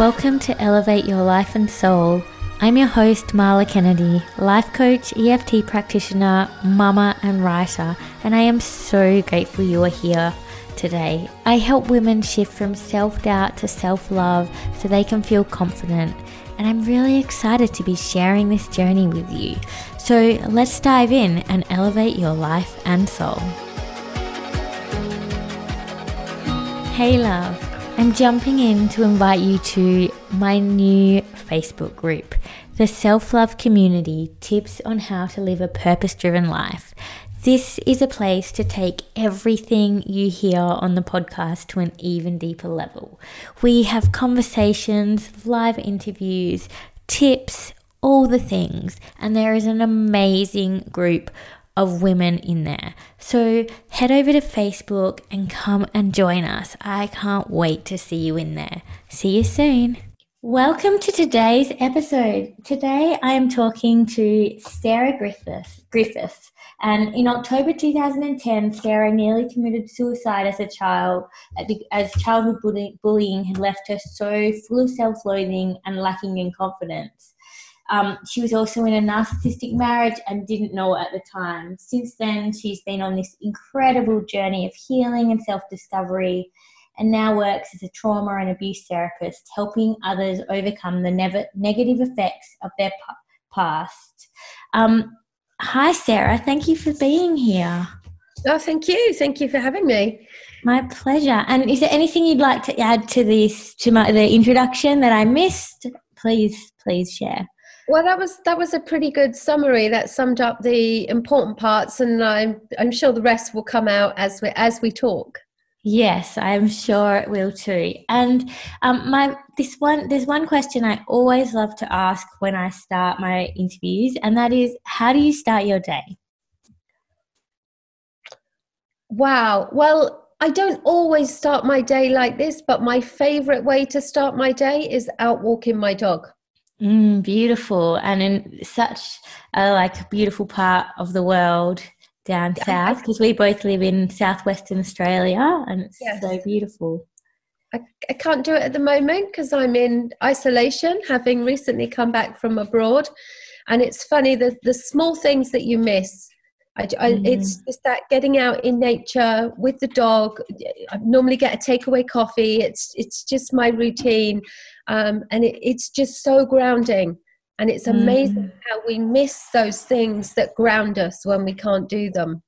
Welcome to Elevate Your Life and Soul. I'm your host, Marla Kennedy, life coach, EFT practitioner, mama, and writer, and I am so grateful you are here today. I help women shift from self doubt to self love so they can feel confident, and I'm really excited to be sharing this journey with you. So let's dive in and elevate your life and soul. Hey, love. I'm jumping in to invite you to my new Facebook group, the Self Love Community Tips on How to Live a Purpose Driven Life. This is a place to take everything you hear on the podcast to an even deeper level. We have conversations, live interviews, tips, all the things, and there is an amazing group of women in there. So head over to Facebook and come and join us. I can't wait to see you in there. See you soon. Welcome to today's episode. Today I am talking to Sarah Griffiths. Griffiths. And in October 2010, Sarah nearly committed suicide as a child, as childhood bullying had left her so full of self loathing and lacking in confidence. Um, she was also in a narcissistic marriage and didn't know it at the time. Since then, she's been on this incredible journey of healing and self discovery and now works as a trauma and abuse therapist, helping others overcome the never, negative effects of their p- past. Um, hi, Sarah. Thank you for being here. Oh, thank you. Thank you for having me. My pleasure. And is there anything you'd like to add to this, to my, the introduction that I missed? Please, please share. Well, that was that was a pretty good summary. That summed up the important parts, and I'm I'm sure the rest will come out as we as we talk. Yes, I'm sure it will too. And um, my this one there's one question I always love to ask when I start my interviews, and that is, how do you start your day? Wow. Well, I don't always start my day like this, but my favorite way to start my day is out walking my dog. Mm, beautiful, and in such a like beautiful part of the world down south because we both live in southwestern Australia, and it's yes. so beautiful. I, I can't do it at the moment because I'm in isolation, having recently come back from abroad, and it's funny the the small things that you miss. I, I, mm. It's just that getting out in nature with the dog. I normally get a takeaway coffee. It's it's just my routine um, and it, it's just so grounding. And it's amazing mm. how we miss those things that ground us when we can't do them.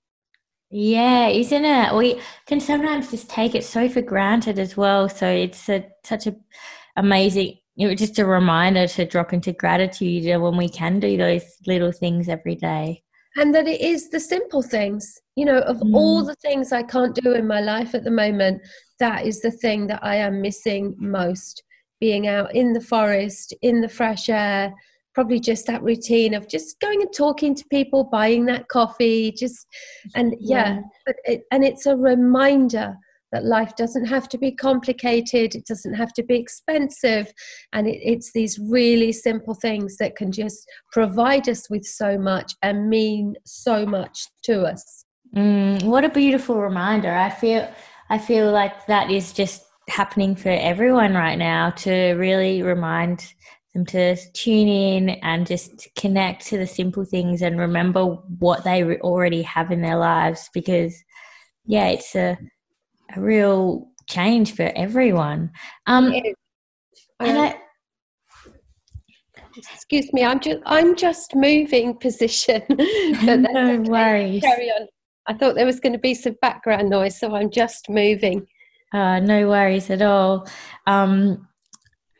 Yeah isn't it? We can sometimes just take it so for granted as well. So it's a, such a amazing you know, just a reminder to drop into gratitude when we can do those little things every day. And that it is the simple things you know of mm. all the things i can't do in my life at the moment that is the thing that i am missing most being out in the forest, in the fresh air, probably just that routine of just going and talking to people, buying that coffee, just and yeah, yeah. but it, and it's a reminder that life doesn't have to be complicated, it doesn't have to be expensive, and it, it's these really simple things that can just provide us with so much and mean so much to us. Mm, what a beautiful reminder! I feel I feel like that is just happening for everyone right now to really remind them to tune in and just connect to the simple things and remember what they already have in their lives because yeah it's a, a real change for everyone. Um and I, excuse me i'm just i'm just moving position. No worries. Carry on. I thought there was going to be some background noise so i'm just moving uh, no worries at all. Um,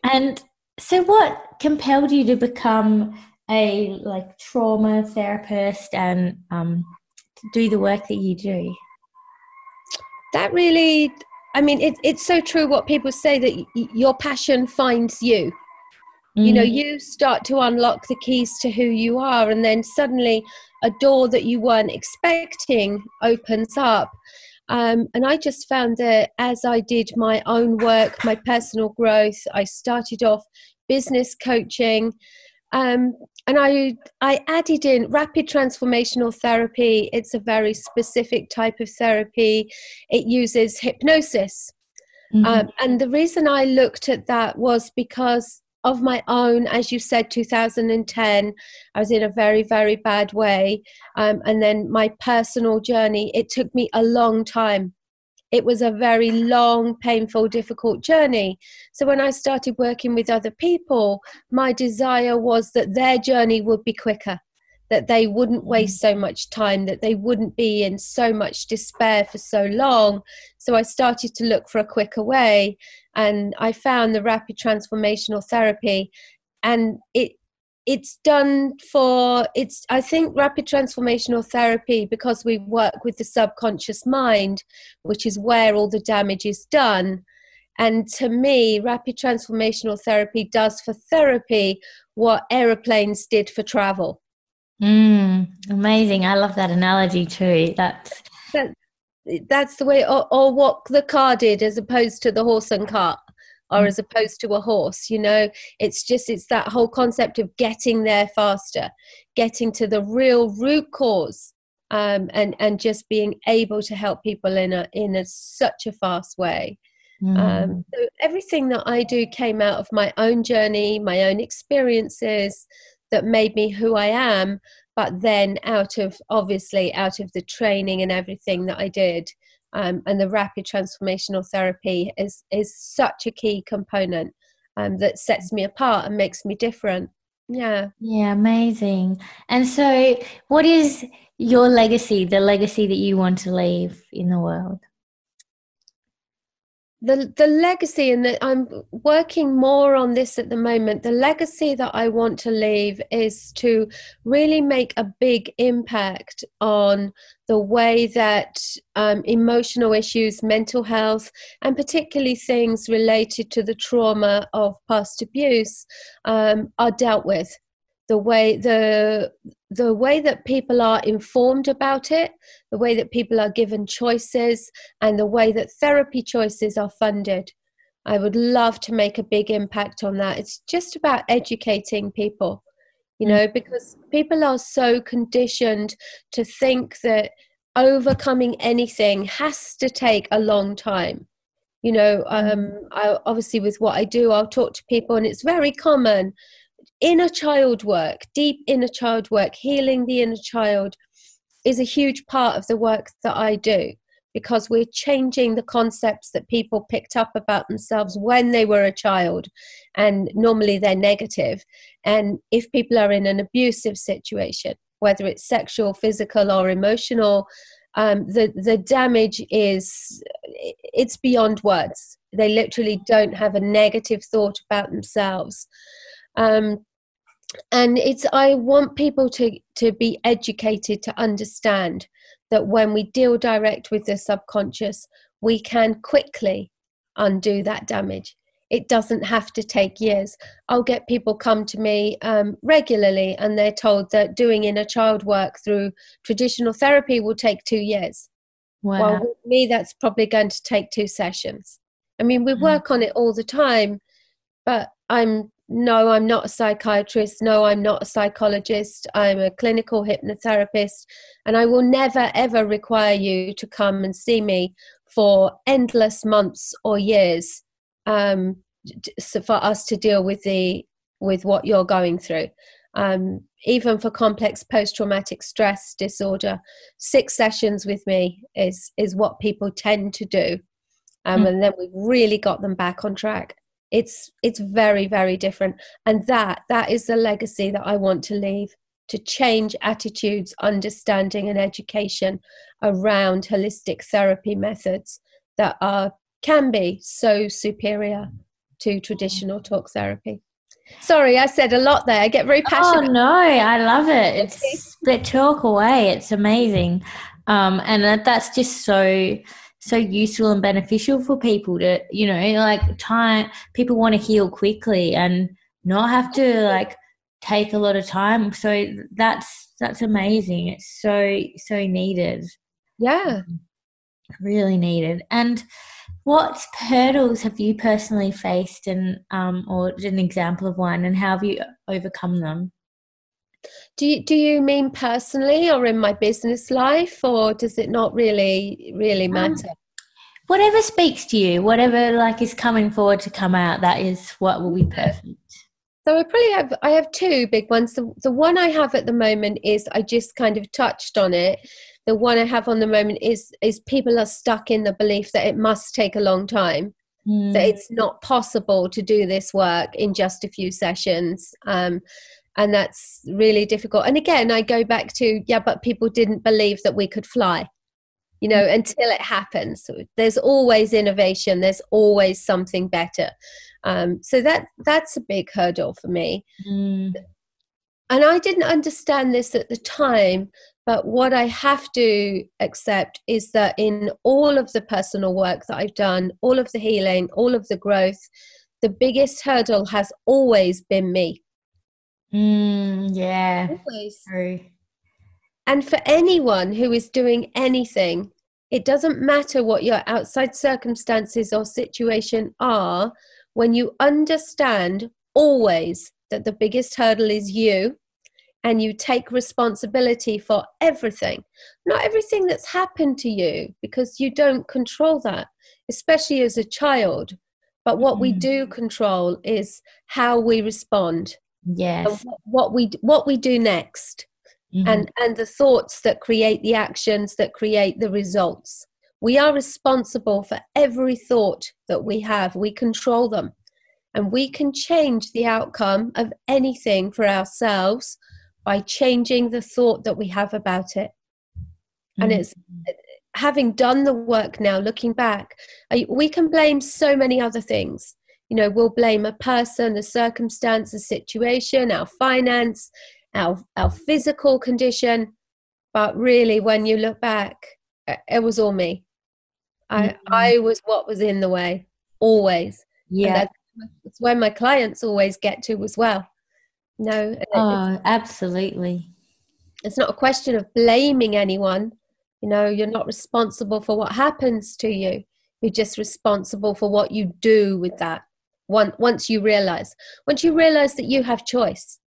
and so, what compelled you to become a like trauma therapist and um, do the work that you do? That really, I mean, it, it's so true what people say that y- your passion finds you. Mm. You know, mm. you start to unlock the keys to who you are, and then suddenly a door that you weren't expecting opens up um, and I just found that as I did my own work, my personal growth, I started off business coaching. Um, and I, I added in rapid transformational therapy. It's a very specific type of therapy. It uses hypnosis. Mm-hmm. Um, and the reason I looked at that was because of my own, as you said, 2010, I was in a very, very bad way. Um, and then my personal journey, it took me a long time. It was a very long, painful, difficult journey. So when I started working with other people, my desire was that their journey would be quicker that they wouldn't mm-hmm. waste so much time, that they wouldn't be in so much despair for so long. So I started to look for a quicker way, and I found the rapid transformational therapy, and it it's done for it's i think rapid transformational therapy because we work with the subconscious mind which is where all the damage is done. And to me rapid transformational therapy does for therapy what aeroplanes did for travel Mm, amazing. I love that analogy too. That's that, that's the way, or, or what the car did as opposed to the horse and cart or mm. as opposed to a horse you know it's just it's that whole concept of getting there faster getting to the real root cause um, and and just being able to help people in a in a such a fast way mm. um, so everything that i do came out of my own journey my own experiences that made me who I am. But then, out of obviously, out of the training and everything that I did, um, and the rapid transformational therapy is is such a key component um, that sets me apart and makes me different. Yeah. Yeah, amazing. And so, what is your legacy? The legacy that you want to leave in the world? The the legacy and that I'm working more on this at the moment the legacy that I want to leave is to really make a big impact on the way that um, emotional issues mental health and particularly things related to the trauma of past abuse um, are dealt with the way the the way that people are informed about it the way that people are given choices and the way that therapy choices are funded i would love to make a big impact on that it's just about educating people you know mm. because people are so conditioned to think that overcoming anything has to take a long time you know um, mm. I, obviously with what i do i'll talk to people and it's very common inner child work, deep inner child work, healing the inner child is a huge part of the work that I do because we're changing the concepts that people picked up about themselves when they were a child and normally they're negative. and if people are in an abusive situation whether it's sexual physical or emotional um, the the damage is it's beyond words they literally don't have a negative thought about themselves um, and it's i want people to to be educated to understand that when we deal direct with the subconscious we can quickly undo that damage it doesn't have to take years i'll get people come to me um, regularly and they're told that doing inner child work through traditional therapy will take two years wow. well with me that's probably going to take two sessions i mean we mm. work on it all the time but i'm no, I'm not a psychiatrist. No, I'm not a psychologist. I'm a clinical hypnotherapist. And I will never, ever require you to come and see me for endless months or years um, for us to deal with the with what you're going through. Um, even for complex post-traumatic stress disorder, six sessions with me is is what people tend to do, um, mm. and then we've really got them back on track it's it's very very different. And that that is the legacy that i want to leave to change attitudes understanding and education around holistic therapy methods that are can be so superior to traditional talk therapy. Sorry i said a lot there. I get very passionate. oh no i love it. It's split talk away. It's amazing. Um, and that's just so so useful and beneficial for people to you know like time people want to heal quickly and not have to like take a lot of time. So that's that's amazing. It's so so needed. Yeah. Really needed. And what hurdles have you personally faced and um or an example of one and how have you overcome them do you, do you mean personally or in my business life, or does it not really really um, matter? Um, whatever speaks to you, whatever like is coming forward to come out, that is what will be perfect. So I probably have I have two big ones. The the one I have at the moment is I just kind of touched on it. The one I have on the moment is is people are stuck in the belief that it must take a long time. Mm. That it's not possible to do this work in just a few sessions. Um, and that's really difficult. And again, I go back to yeah, but people didn't believe that we could fly you know mm. until it happens there's always innovation there's always something better um, so that that's a big hurdle for me mm. and i didn't understand this at the time but what i have to accept is that in all of the personal work that i've done all of the healing all of the growth the biggest hurdle has always been me mm, yeah always True. And for anyone who is doing anything, it doesn't matter what your outside circumstances or situation are, when you understand always that the biggest hurdle is you and you take responsibility for everything, not everything that's happened to you, because you don't control that, especially as a child. But what mm. we do control is how we respond. Yes. What we what we do next mm-hmm. and and the thoughts that create the actions that create the results we are responsible for every thought that we have we control them and we can change the outcome of anything for ourselves by changing the thought that we have about it mm-hmm. and it's having done the work now looking back we can blame so many other things you know we'll blame a person a circumstance a situation our finance our our physical condition. But really when you look back it was all me. I mm-hmm. i was what was in the way always. Yeah. that's, that's where my clients always get to as well. No oh absolutely. It's not a question of blaming anyone. You know you're not responsible for what happens to you. You're just responsible for what you do with that once once you realize once you realize that you have choice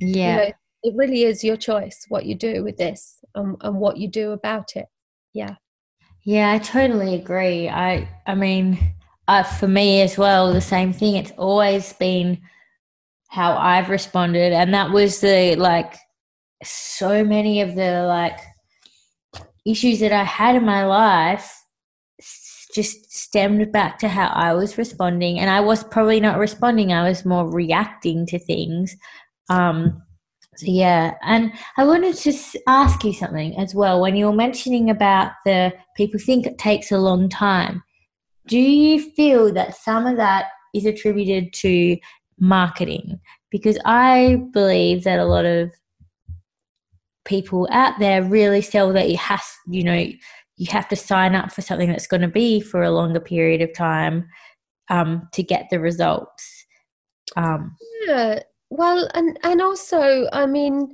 yeah. You know, it really is your choice what you do with this and, and what you do about it. Yeah. Yeah, I totally agree. I I mean, uh, for me as well, the same thing. It's always been how I've responded, and that was the like so many of the like issues that I had in my life just stemmed back to how I was responding, and I was probably not responding. I was more reacting to things. Um, yeah, and I wanted to ask you something as well. When you were mentioning about the people think it takes a long time, do you feel that some of that is attributed to marketing? Because I believe that a lot of people out there really sell that it has, you know, you have to sign up for something that's going to be for a longer period of time um, to get the results. Um, yeah, well, and and also, I mean,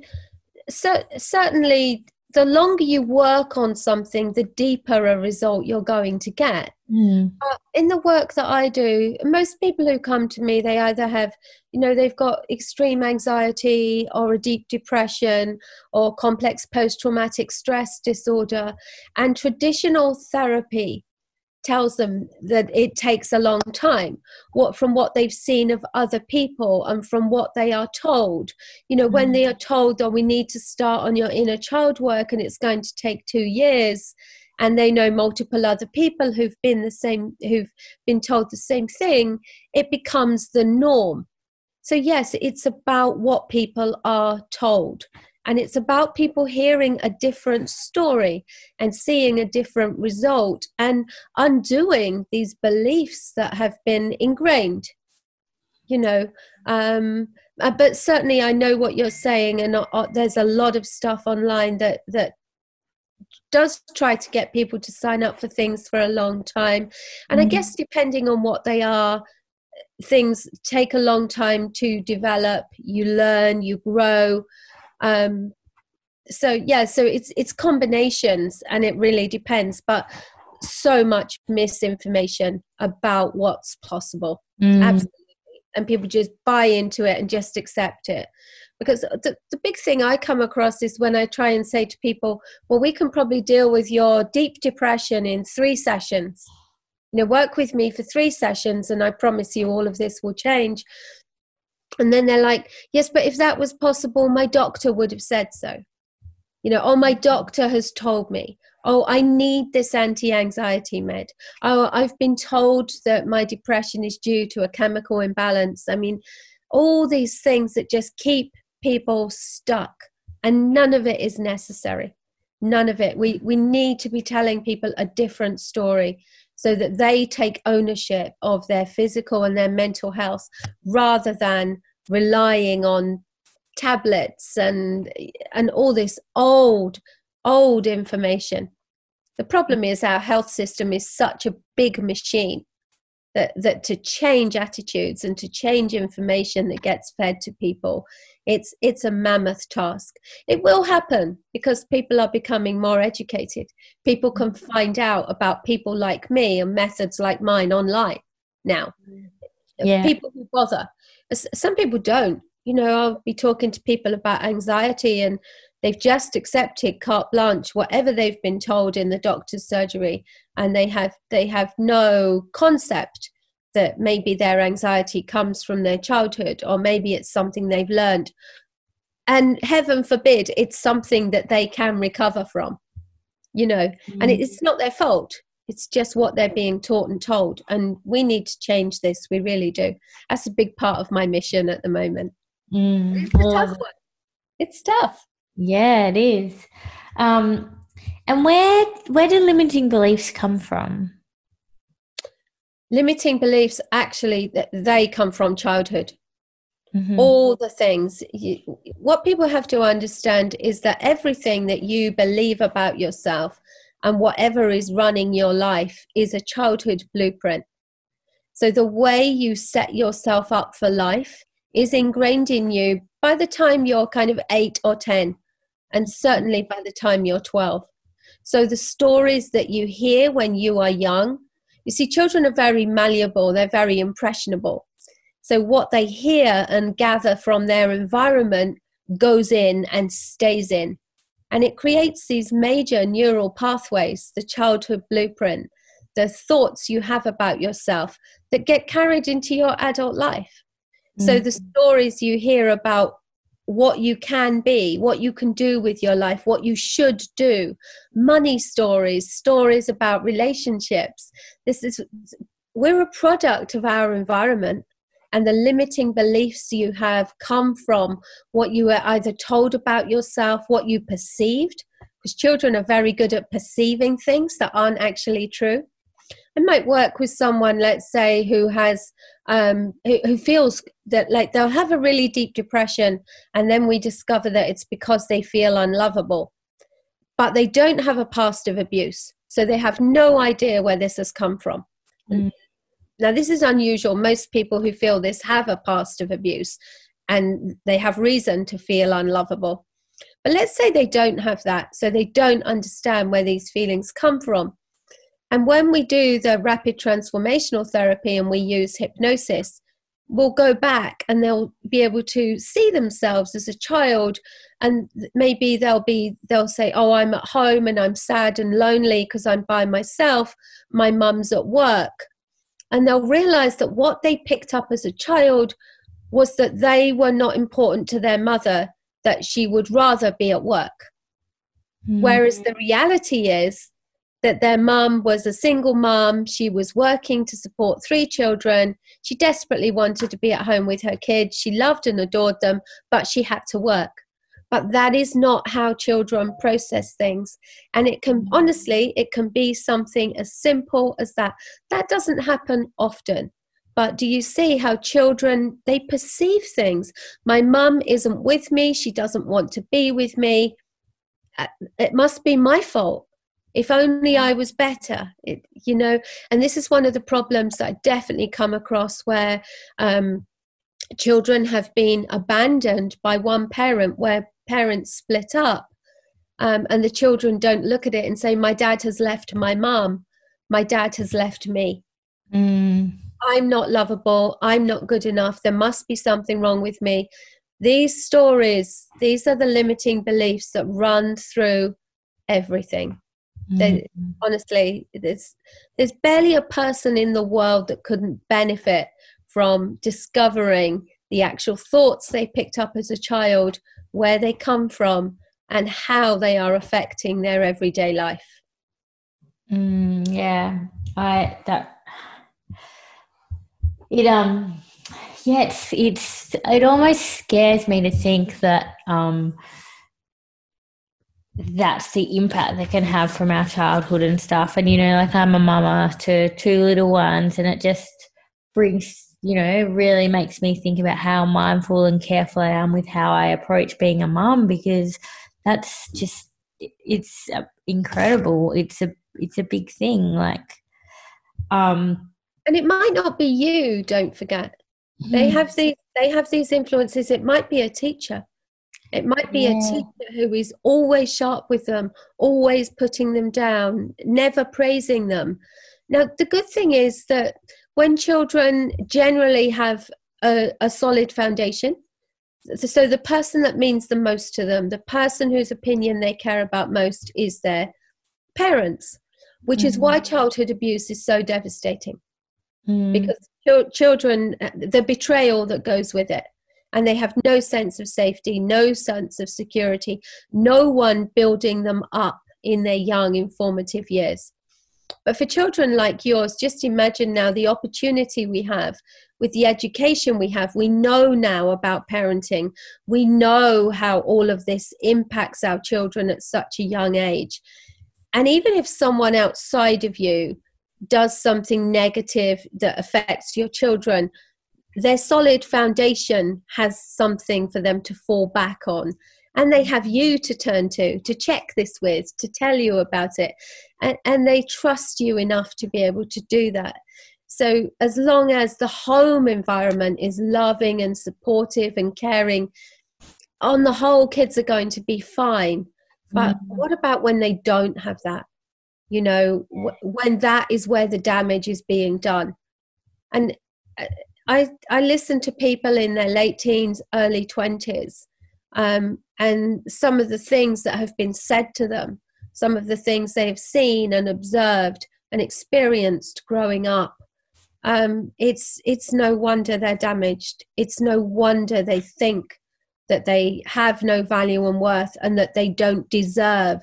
cer- certainly, the longer you work on something, the deeper a result you're going to get. Mm. Uh, in the work that I do, most people who come to me, they either have, you know, they've got extreme anxiety or a deep depression or complex post traumatic stress disorder, and traditional therapy tells them that it takes a long time what from what they've seen of other people and from what they are told you know mm-hmm. when they mm. are told oh we need to start on your inner child work and it's going to take 2 years and they know multiple other people who've been the same who've been told the same thing it becomes the norm so yes it's about what people are told and it's about people hearing a different story and seeing a different result and undoing these beliefs that have been ingrained. You know, um, uh, but certainly I know what you're saying, and uh, there's a lot of stuff online that that does try to get people to sign up for things for a long time. And mm. I guess depending on what they are, things take a long time to develop. You learn, you grow um, so yeah so it's it's combinations and it really depends but so much misinformation about what's possible mm. absolutely and people just buy into it and just accept it because the, the big thing i come across is when i try and say to people well we can probably deal with your deep depression in three sessions you know, work with me for three sessions and I promise you all of this will change. And then they're like, yes, but if that was possible, my doctor would have said so. You know, oh, my doctor has told me. Oh, I need this anti anxiety med. Oh, I've been told that my depression is due to a chemical imbalance. I mean, all these things that just keep people stuck, and none of it is necessary. None of it. We, we need to be telling people a different story so that they take ownership of their physical and their mental health rather than relying on tablets and and all this old old information the problem is our health system is such a big machine that that to change attitudes and to change information that gets fed to people it's it's a mammoth task. It will happen because people are becoming more educated. People can mm-hmm. find out about people like me and methods like mine online now. Mm-hmm. Yeah. people who bother. Some people don't. You know i'll be talking to people about anxiety and they've just accepted carte blanche whatever they've been told in the doctor's surgery and they have they have no concept that maybe their anxiety comes from their childhood or maybe it's something they've learned and heaven forbid it's something that they can recover from you know mm. and it's not their fault it's just what they're being taught and told. And we need to change this. We really do. That's a big part of my mission at the moment. Mm, it's a tough one. It's tough. Yeah, it is. Um, and where where do limiting beliefs come from? Limiting beliefs actually they come from childhood. Mm-hmm. All the things. You, what people have to understand is that everything that you believe about yourself and whatever is running your life is a childhood blueprint. So the way you set yourself up for life is ingrained in you by the time you're kind of eight or 10, and certainly by the time you're 12. So the stories that you hear when you are young, you see, children are very malleable, they're very impressionable. So what they hear and gather from their environment goes in and stays in. And it creates these major neural pathways, the childhood blueprint, the thoughts you have about yourself that get carried into your adult life. Mm-hmm. So the stories you hear about what you can be, what you can do with your life, what you should do, money stories, stories about relationships. This is, we're a product of our environment and the limiting beliefs you have come from what you were either told about yourself, what you perceived, because children are very good at perceiving things that aren't actually true. I might work with someone, let's say, who has um, who, who feels that like they'll have a really deep depression, and then we discover that it's because they feel unlovable, but they don't have a past of abuse, so they have no idea where this has come from. Mm. Now, this is unusual. Most people who feel this have a past of abuse and they have reason to feel unlovable. But let's say they don't have that, so they don't understand where these feelings come from. And when we do the rapid transformational therapy and we use hypnosis, we'll go back and they'll be able to see themselves as a child and maybe they'll be they'll say oh i'm at home and i'm sad and lonely because i'm by myself my mum's at work and they'll realize that what they picked up as a child was that they were not important to their mother, that she would rather be at work. Mm. Whereas the reality is that their mum was a single mum, she was working to support three children, she desperately wanted to be at home with her kids, she loved and adored them, but she had to work. But that is not how children process things. And it can honestly it can be something as simple as that. That doesn't happen often. But do you see how children they perceive things? My mum isn't with me. She doesn't want to be with me. Uh, it must be my fault if only i was better. It, you know and this is one of the problems that i definitely come across where um, children have been abandoned by one parent where parents split up um, and the children don't look at it and say my dad has left my mom my dad has left me. Mm. i'm not lovable. I'm not good enough. There must be something wrong with me. These stories these are the limiting beliefs that run through everything Mm-hmm. honestly, there's there's barely a person in the world that couldn't benefit from discovering the actual thoughts they picked up as a child, where they come from, and how they are affecting their everyday life. Mm, yeah, I that it um it's it's it almost scares me to think that um that's the impact they can have from our childhood and stuff. And you know, like I'm a mama to two little ones, and it just brings you know really makes me think about how mindful and careful I am with how I approach being a mum because that's just it's incredible. It's a it's a big thing. Like, um, and it might not be you. Don't forget, they hmm. have these they have these influences. It might be a teacher it might be yeah. a teacher who is always sharp with them, always putting them down, never praising them. Now, the good thing is that when children generally have a, a solid foundation, so the person that means the most to them, the person whose opinion they care about most is their parents, which mm. is why mm-hmm. childhood abuse is so devastating. Mm. Because children, the betrayal that goes with it, and they have no sense of safety, no sense of security, no one building them up in their young, informative years. But for children like yours, just imagine now the opportunity we have with the education we have. We know now about parenting. We know how all of this impacts our children at such a young age. And even if someone outside of you does something negative that affects your children, their solid foundation has something for them to fall back on. And they have you to turn to to check this with to tell you about it. And, and they trust you enough to be able to do that. So as long as the home environment is loving and supportive and caring on the whole kids are going to be fine. But mm-hmm. what about when they don't have that? You know w- when that is where the damage is being done. And uh, I, I listen to people in their late teens, early 20s, um, and some of the things that have been said to them, some of the things they've seen and observed and experienced growing up. Um, it's it's no wonder they're damaged. It's no wonder they think that they have no value and worth and that they don't deserve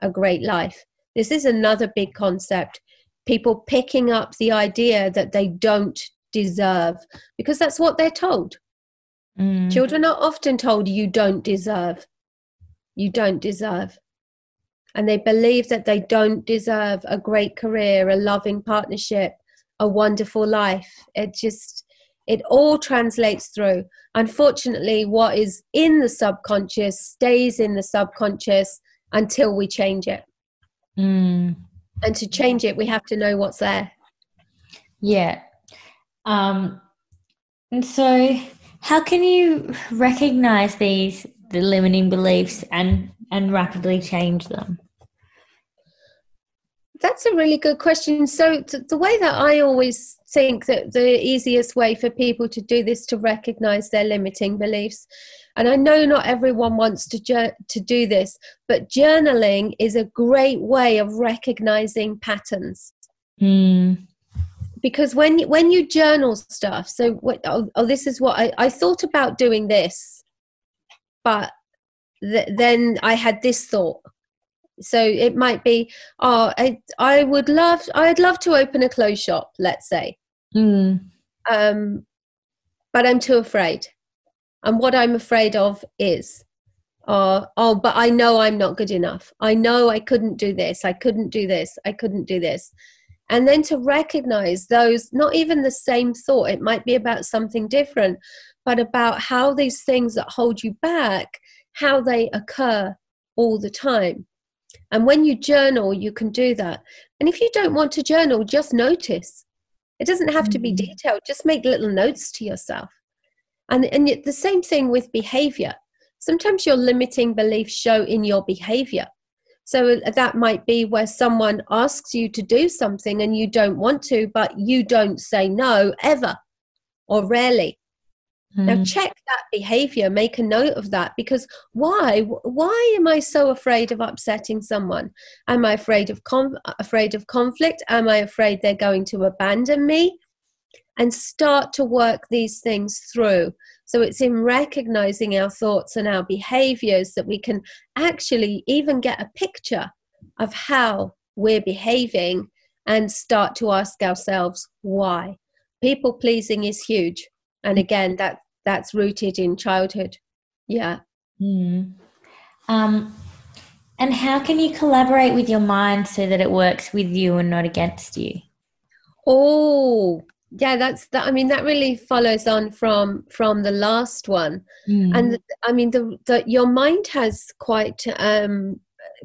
a great life. This is another big concept. People picking up the idea that they don't deserve because that's what they're told. Mm. Children are often told, you don't deserve. You don't deserve. And they believe that they don't deserve a great career, a loving partnership, a wonderful life. It just, it all translates through. Unfortunately, what is in the subconscious stays in the subconscious until we change it. Mm. And to change it, we have to know what's there. Yeah, um, and so, how can you recognize these the limiting beliefs and and rapidly change them? That's a really good question. So, the way that I always think that the easiest way for people to do this to recognize their limiting beliefs, and I know not everyone wants to ju- to do this, but journaling is a great way of recognizing patterns. Mm because when when you journal stuff so what, oh, oh, this is what I, I thought about doing this but th- then i had this thought. So it might be oh i i would love i'd love to open a clothes shop let's say. Mm. um but i'm too afraid. And what i'm afraid of is oh, oh but i know i'm not good enough. I know i couldn't do this. I couldn't do this. I couldn't do this and then to recognize those not even the same thought it might be about something different but about how these things that hold you back how they occur all the time. And when you journal you can do that. And if you don't want to journal just notice. It doesn't have to be mm-hmm. detailed. Just make little notes to yourself. And and the same thing with behavior. Sometimes your limiting beliefs show in your behavior so uh, that might be where someone asks you to do something and you don't want to, but you don't say no ever or rarely. Mm. Now check that behavior, make a note of that because why? Why am I so afraid of upsetting someone? Am I afraid of con- afraid of conflict? Am I afraid they're going to abandon me? And start to work these things through. So it's in recognizing our thoughts and our behaviors that we can actually even get a picture of how we're behaving and start to ask ourselves why. People pleasing is huge. And again, that that's rooted in childhood. Yeah. Mm. Um, and how can you collaborate with your mind so that it works with you and not against you? Oh, yeah, that's that. I mean, that really follows on from from the last one, mm. and the, I mean, the, the your mind has quite um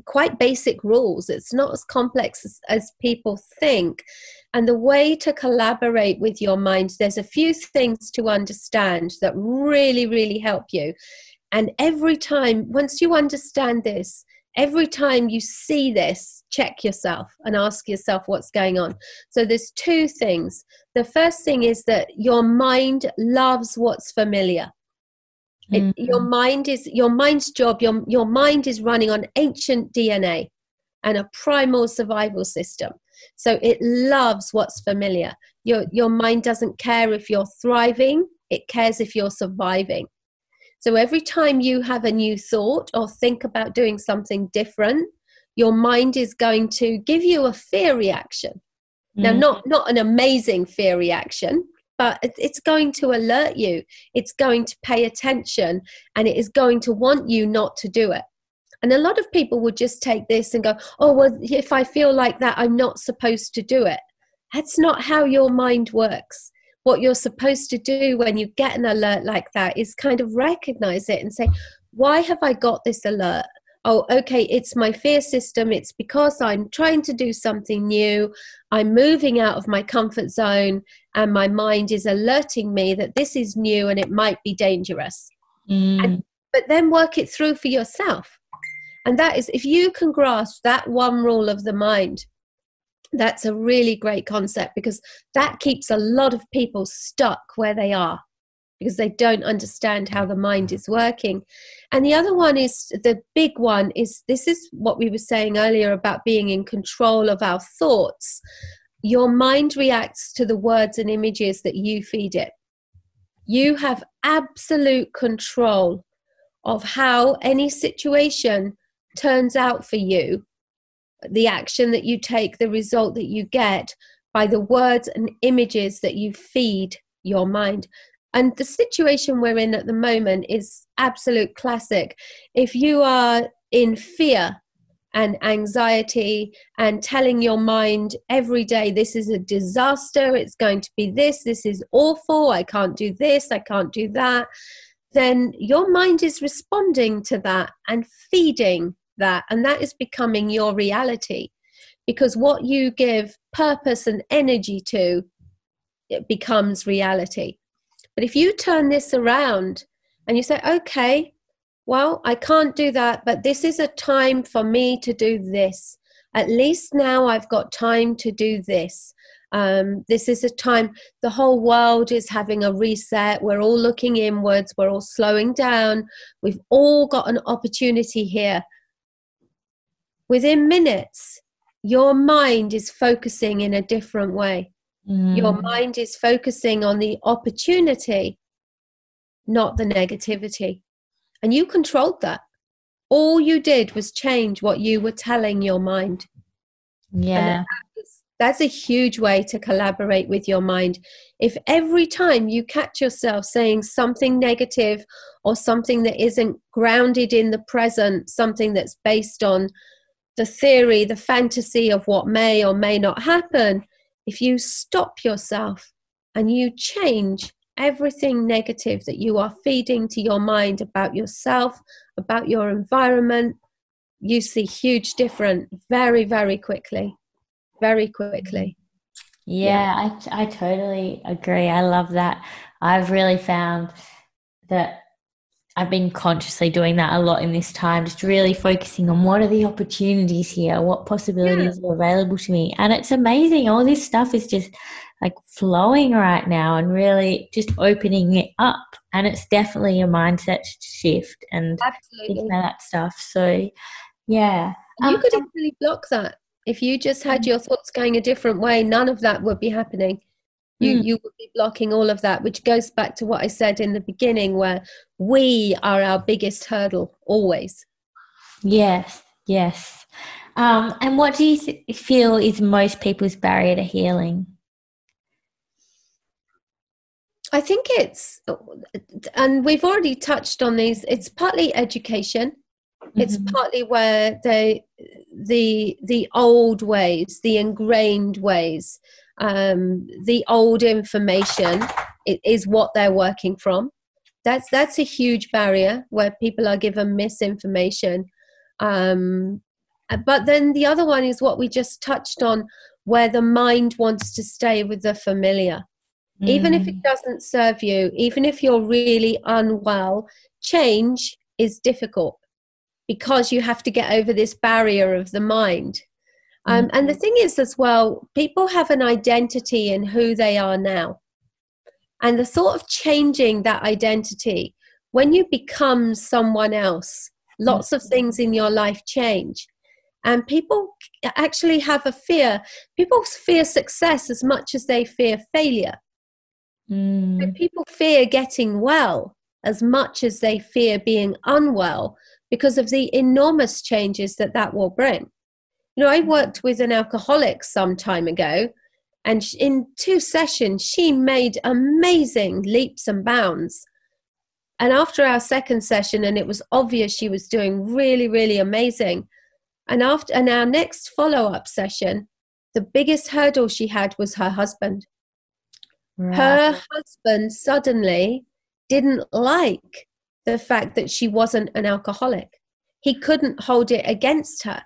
quite basic rules. It's not as complex as, as people think. And the way to collaborate with your mind, there's a few things to understand that really, really help you. And every time, once you understand this, every time you see this, check yourself and ask yourself what's going on. So there's two things. The first thing is that your mind loves what's familiar. Mm-hmm. It, your mind is your mind's job. Your your mind is running on ancient DNA and a primal survival system. So it loves what's familiar. Your your mind doesn't care if you're thriving. It cares if you're surviving. So every time you have a new thought or think about doing something different, your mind is going to give you a fear reaction. Mm-hmm. Now, not not an amazing fear reaction, but it's going to alert you it's going to pay attention and it is going to want you not to do it and a lot of people would just take this and go oh well if i feel like that i'm not supposed to do it that's not how your mind works what you're supposed to do when you get an alert like that is kind of recognize it and say why have i got this alert oh, okay, it's my fear system. It's because I'm trying to do something new. I'm moving out of my comfort zone, and my mind is alerting me that this is new and it might be dangerous. Mm. And, but then work it through for yourself. And that is, if you can grasp that one rule of the mind, that's a really great concept because that keeps a lot of people stuck where they are because they don't understand how the mind mm-hmm. is working. And the other one is the big one is this is what we were saying earlier about being in control of our thoughts. Your mind reacts to the words and images that you feed it. You have absolute control of how any situation turns out for you, the action that you take, the result that you get by the words and images that you feed your mind. And the situation we're in at the moment is absolute classic. If you are in fear and anxiety and telling your mind every day, this is a disaster, it's going to be this, this is awful, I can't do this, I can't do that, then your mind is responding to that and feeding that. And that is becoming your reality. Because what you give purpose and energy to, it becomes reality. But if you turn this around and you say, okay, well, I can't do that, but this is a time for me to do this. At least now I've got time to do this. Um, this is a time the whole world is having a reset. We're all looking inwards, we're all slowing down. We've all got an opportunity here. Within minutes, your mind is focusing in a different way. Mm. Your mind is focusing on the opportunity, not the negativity. And you controlled that. All you did was change what you were telling your mind. Yeah. That's a huge way to collaborate with your mind. If every time you catch yourself saying something negative or something that isn't grounded in the present, something that's based on the theory, the fantasy of what may or may not happen, if you stop yourself and you change everything negative that you are feeding to your mind about yourself, about your environment, you see huge difference very, very quickly. Very quickly. Yeah, yeah, I, I totally agree. I love that. I've really found that I've been consciously doing that a lot in this time, just really focusing on what are the opportunities here, what possibilities yeah. are available to me. And it's amazing. All this stuff is just like flowing right now and really just opening it up. And it's definitely a mindset shift and Absolutely. that stuff. So, yeah. You um, could easily block that. If you just had your thoughts going a different way, none of that would be happening you mm. you would be blocking all of that which goes back to what i said in the beginning where we are our biggest hurdle always yes yes um, and what do you th- feel is most people's barrier to healing i think it's and we've already touched on these it's partly education mm-hmm. it's partly where they the the old ways the ingrained ways um, the old information is what they're working from. That's that's a huge barrier where people are given misinformation. Um, but then the other one is what we just touched on, where the mind wants to stay with the familiar. Mm. Even if it mm. doesn't serve you, even if you're really unwell, change is difficult because you have to get over this barrier of the mind. Um, mm-hmm. and the thing is, as well, people have an identity in who they are now. And the thought of changing that identity, when you become someone else, lots of things in your life change. And people actually have a fear. People fear success as much as they fear failure. Mm. people fear getting well as much as they fear being unwell because of the enormous changes that that will bring. You know, I worked with an alcoholic some time ago, and in two sessions, she made amazing leaps and bounds. And after our second session, and it was obvious she was doing really, really amazing. And after and our next follow up session, the biggest hurdle she had was her husband. Right. Her husband suddenly didn't like the fact that she wasn't an alcoholic. He couldn't hold it against her.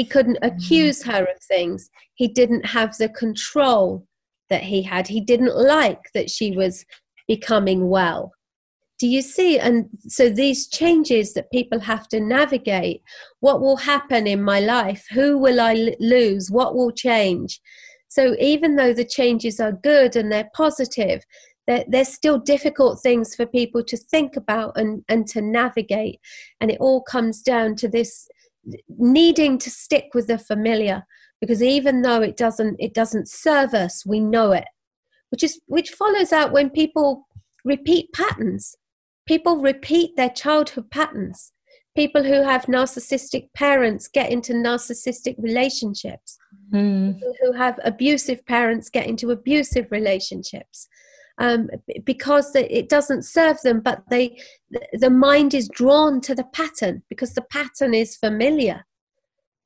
He couldn't mm. accuse her of things. He didn't have the control that he had. He didn't like that she was becoming well. Do you see? And so these changes that people have to navigate what will happen in my life? Who will I lose? What will change? So even though the changes are good and they're positive, that there's still difficult things for people to think about and, and to navigate. And it all comes down to this needing to stick with the familiar because even though it doesn't it doesn't serve us we know it. Which is which follows out when people repeat patterns. People repeat their childhood patterns. People who have narcissistic parents get into narcissistic relationships. Mm. people who have abusive parents get into abusive relationships um, because it doesn't serve them, but they the mind is drawn to the pattern because the pattern is familiar.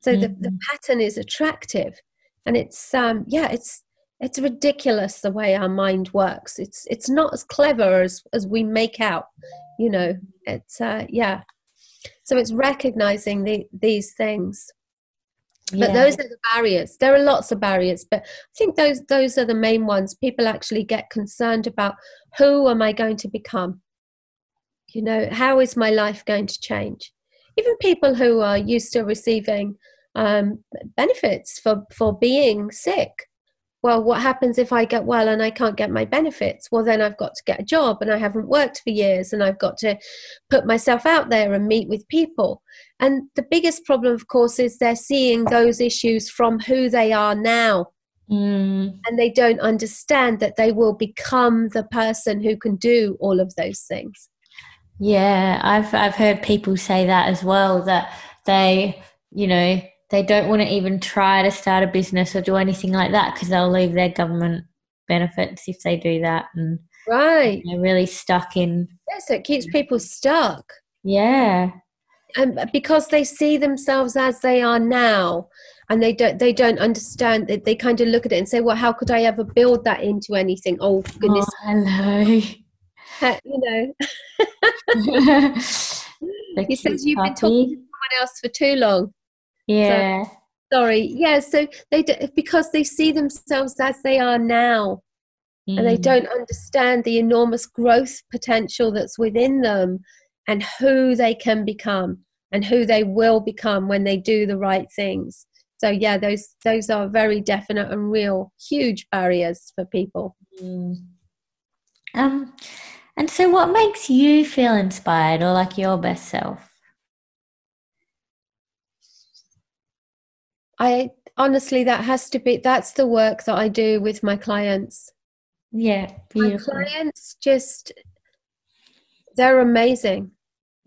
So mm-hmm. the, the mm-hmm. pattern is attractive, and it's um, yeah, it's it's ridiculous the way our mind works. It's it's not as clever as as we make out. You know, it's uh, yeah. So it's recognizing the, these things but yeah. those are the barriers. There are lots of barriers but i think those those are the main ones. People actually get concerned about who am i going to become? You know how is my life going to change? Even people who are used to receiving um, benefits for for being sick well, what happens if I get well and I can't get my benefits? Well, then I've got to get a job and I haven't worked for years and I've got to put myself out there and meet with people. And the biggest problem, of course, is they're seeing those issues from who they are now. Mm. And they don't understand that they will become the person who can do all of those things. Yeah, I've I've heard people say that as well that they, you know, they don't want to even try to start a business or do anything like that because they'll leave their government benefits if they do that and right. they're really stuck in yes it keeps people stuck. Yeah. And because they see themselves as they are now and they don't they don't understand that they kind of look at it and say well how could i ever build that into anything? Oh goodness. Oh, hello you know. He says you've been talking to someone else for too long yeah. So, sorry. Yeah. So they do, because they see themselves as they are now, mm. and they mm. don't understand the enormous growth potential that's within them. and who they can become and who they will become when they do the right things so yeah those those are very definite and real huge barriers for people mm. um and so what makes you feel inspired or like your best self i honestly that has to be that's the work that i do with my clients yeah beautiful. my clients just they're amazing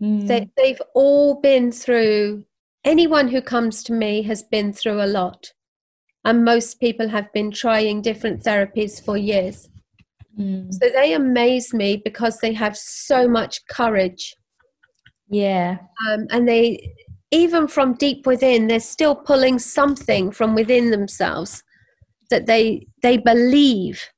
mm. they, they've all been through anyone who comes to me has been through a lot and most people have been trying different therapies for years mm. so they amaze me because they have so much courage yeah um, and they even from deep within they're still pulling something from within themselves that they they believe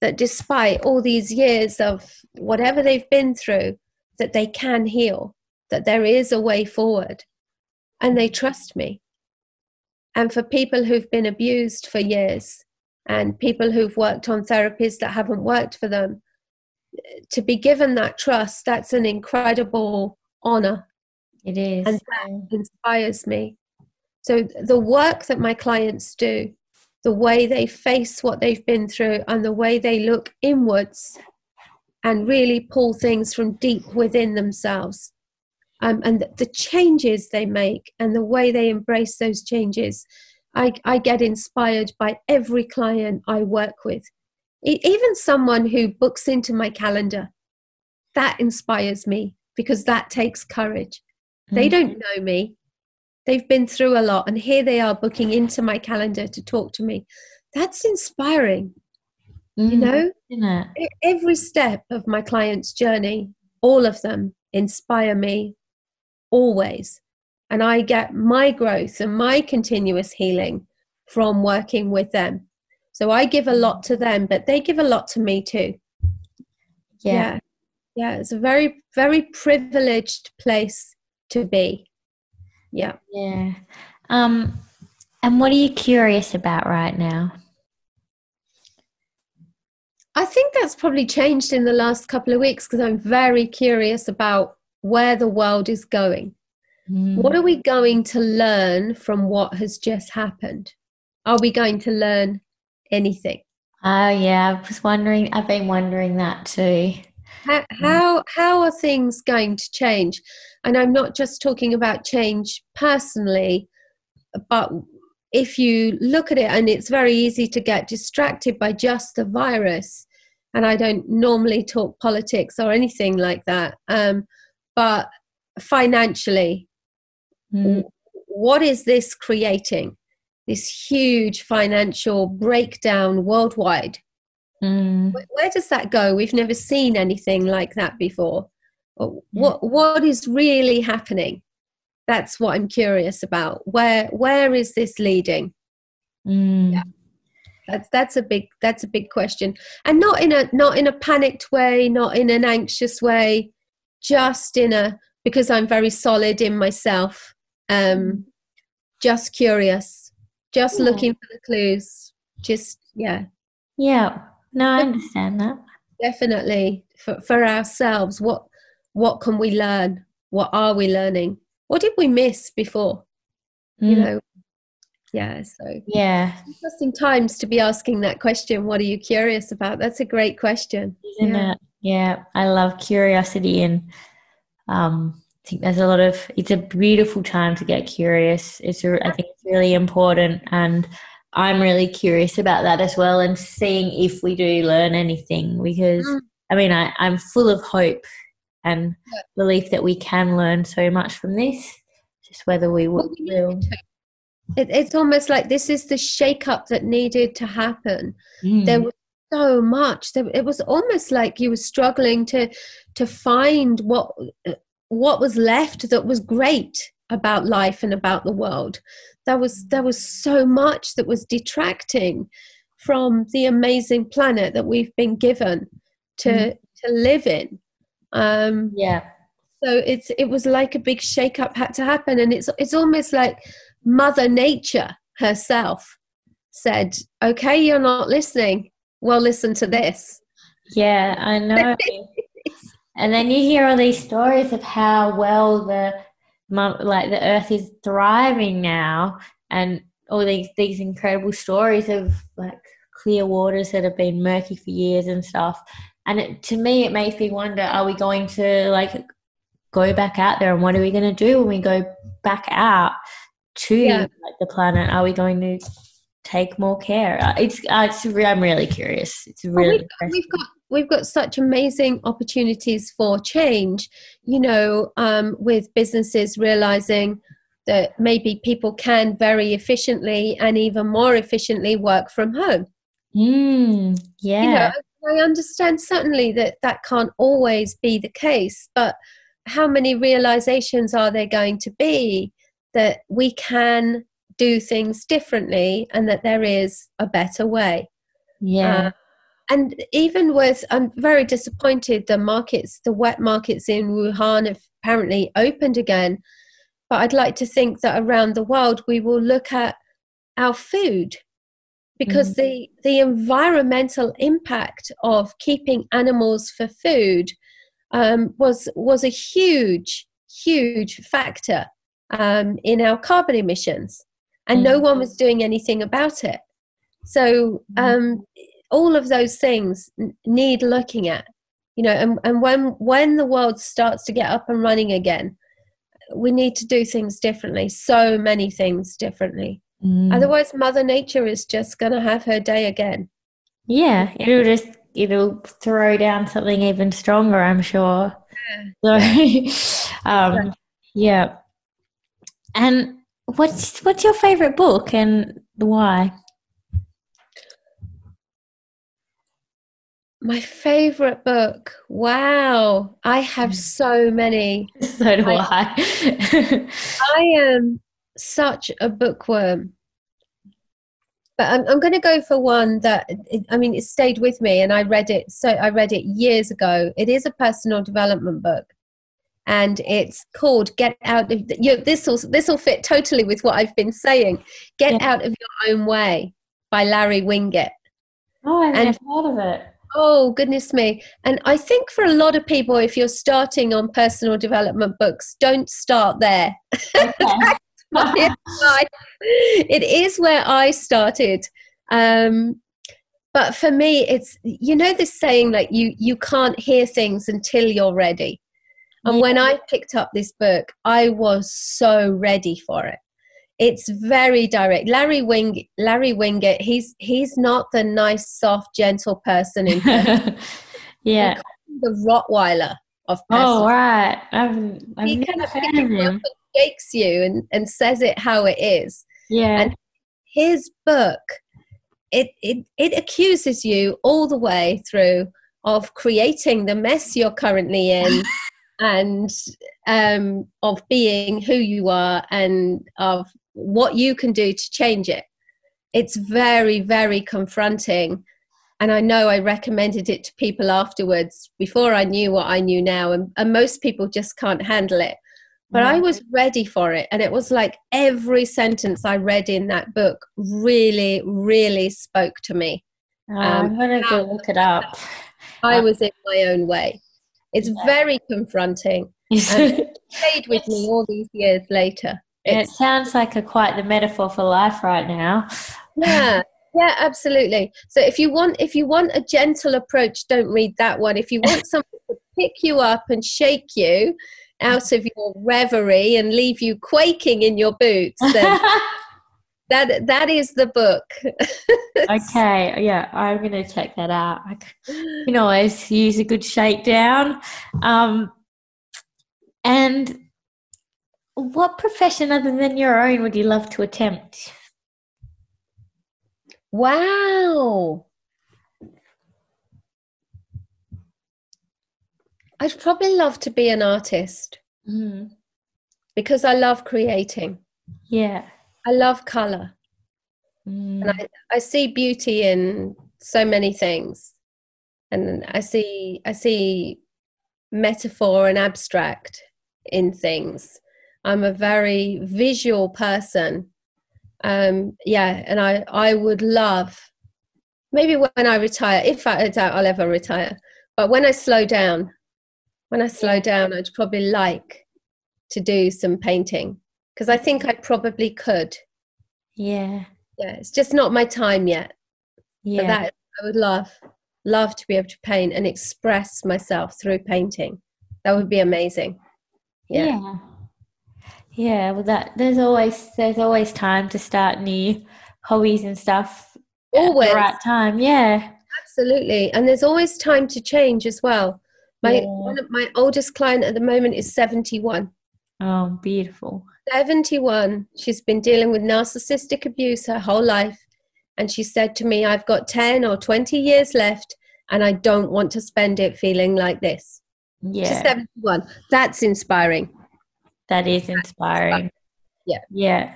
that despite all these years of whatever they've been through that they can heal that there is a way forward. And they trust me. And for people who've been abused for years and people who've worked on therapies that haven't worked for them to be given that trust that's an incredible honor it is. And that inspires me. So the work that my clients do, the way they face what they've been through, and the way they look inwards and really pull things from deep within themselves. Um, and the changes they make and the way they embrace those changes. I, I get inspired by every client I work with. even someone who books into my calendar, that inspires me because that takes courage. They mm. don't know me. They've been through a lot, and here they are booking into my calendar to talk to me. That's inspiring. Mm, you know, every step of my client's journey, all of them inspire me always. And I get my growth and my continuous healing from working with them. So I give a lot to them, but they give a lot to me too. Yeah. Yeah, yeah it's a very, very privileged place to be. Yeah. Yeah. Um, and what are you curious about right now? I think that's probably changed in the last couple of weeks because I'm very curious about where the world is going. Mm. What are we going to learn from what has just happened? Are we going to learn anything? Oh, yeah. I was wondering, I've been wondering that too. How, how, how are things going to change? And I'm not just talking about change personally, but if you look at it, and it's very easy to get distracted by just the virus. And I don't normally talk politics or anything like that. Um, but financially, mm. what is this creating? This huge financial breakdown worldwide. Mm. Where, where does that go? We've never seen anything like that before. What what is really happening? That's what I'm curious about. Where where is this leading? Mm. Yeah. That's that's a big that's a big question. And not in a not in a panicked way, not in an anxious way, just in a because I'm very solid in myself. Um just curious. Just yeah. looking for the clues. Just yeah. Yeah. No, I understand that. Definitely. For for ourselves, what what can we learn? What are we learning? What did we miss before? Mm. you know? Yeah so yeah. interesting times to be asking that question. What are you curious about? That's a great question. Isn't yeah. it? Yeah i love curiosity and um I think there's a lot of it's a beautiful time to get curious. It's a, I think it's really important and I'm really curious about that as well and seeing if we do learn anything because mm. I mean I, I'm full of hope and yeah. belief that we can learn so much from this. Just whether we will. It, it's almost like this is the shake-up that needed to happen. Mm. There was so much. There, it was almost like you were struggling to to find what what was left that was great about life and about the world. There was there was so much that was detracting from the amazing planet that we've been given to mm. to live in. Um, yeah. So it's it was like a big shake-up had to happen, and it's it's almost like Mother Nature herself said, "Okay, you're not listening. Well, listen to this." Yeah, I know. and then you hear all these stories of how well the like the earth is thriving now and all these these incredible stories of like clear waters that have been murky for years and stuff and it, to me it makes me wonder are we going to like go back out there? And what are we going to do when we go back out to yeah. like, the planet? Are we going to take more care? Uh, it's, uh, it's i'm really curious. It's really well, we've, we've, got we've got such amazing opportunities for change you know um, with businesses realizing that maybe people can very efficiently and even more efficiently work from home. Mm, yeah you know, I understand certainly that that can't always be the case, but how many realizations are there going to be that we can do things differently and that there is a better way? Yeah. Uh, and even with, I'm very disappointed the markets, the wet markets in Wuhan have apparently opened again. But I'd like to think that around the world we will look at our food because mm-hmm. the the environmental impact of keeping animals for food um, was was a huge huge factor um, in our carbon emissions, and mm-hmm. no one was doing anything about it. So mm-hmm. um, all of those things need looking at, you know, and, and when when the world starts to get up and running again, we need to do things differently. So many things differently. Mm. Otherwise, Mother Nature is just going to have her day again. Yeah, it'll just it'll throw down something even stronger. I'm sure. Yeah. So, um, yeah. And what's what's your favorite book and why? My favorite book. Wow, I have mm. so many. So do I. I, I am such a bookworm. But I'm, I'm going to go for one that I mean it stayed with me, and I read it. So I read it years ago. It is a personal development book, and it's called "Get Out of." You know, this will this will fit totally with what I've been saying. "Get yeah. Out of Your Own Way" by Larry Winget. Oh, I've never heard of it. Oh, goodness me. And I think for a lot of people, if you're starting on personal development books, don't start there. Okay. it is where I started. Um, but for me, it's you know this saying like you you can't hear things until you're ready. And yeah. when I picked up this book, I was so ready for it. It's very direct. Larry Wing, Larry Winget, he's he's not the nice, soft, gentle person in yeah, the Rottweiler of. Oh right, I've, I've never heard of him shakes you and, and says it how it is. Yeah. And his book, it, it, it accuses you all the way through of creating the mess you're currently in and um, of being who you are and of what you can do to change it. It's very, very confronting. And I know I recommended it to people afterwards before I knew what I knew now. And, and most people just can't handle it but I was ready for it. And it was like every sentence I read in that book really, really spoke to me. Oh, um, I'm going to go look it up. I was in my own way. It's yeah. very confronting. and it stayed with me all these years later. It's, it sounds like a quite the metaphor for life right now. yeah. Yeah, absolutely. So if you want if you want a gentle approach, don't read that one. If you want something to pick you up and shake you, out of your reverie and leave you quaking in your boots, then that that is the book. okay, yeah, I'm gonna check that out. You know, I can always use a good shakedown. Um, and what profession other than your own would you love to attempt? Wow. I'd probably love to be an artist mm. because I love creating. Yeah. I love color. Mm. And I, I see beauty in so many things. And I see I see metaphor and abstract in things. I'm a very visual person. Um, yeah, and I, I would love maybe when I retire, if I doubt I'll ever retire, but when I slow down, when I slow down, I'd probably like to do some painting because I think I probably could. Yeah. Yeah, it's just not my time yet. Yeah. But that I would love, love to be able to paint and express myself through painting. That would be amazing. Yeah. yeah. Yeah, well that there's always there's always time to start new hobbies and stuff Always. at the right time. Yeah. Absolutely. And there's always time to change as well. My Yeah. one of my oldest client at the moment is 71. Oh, beautiful. 71. She's been dealing with narcissistic abuse her whole life. And she said to me, I've got 10 or 20 years left and I don't want to spend it feeling like this. She's Yeah. 71. That's inspiring. That is inspiring. Yeah. Yeah.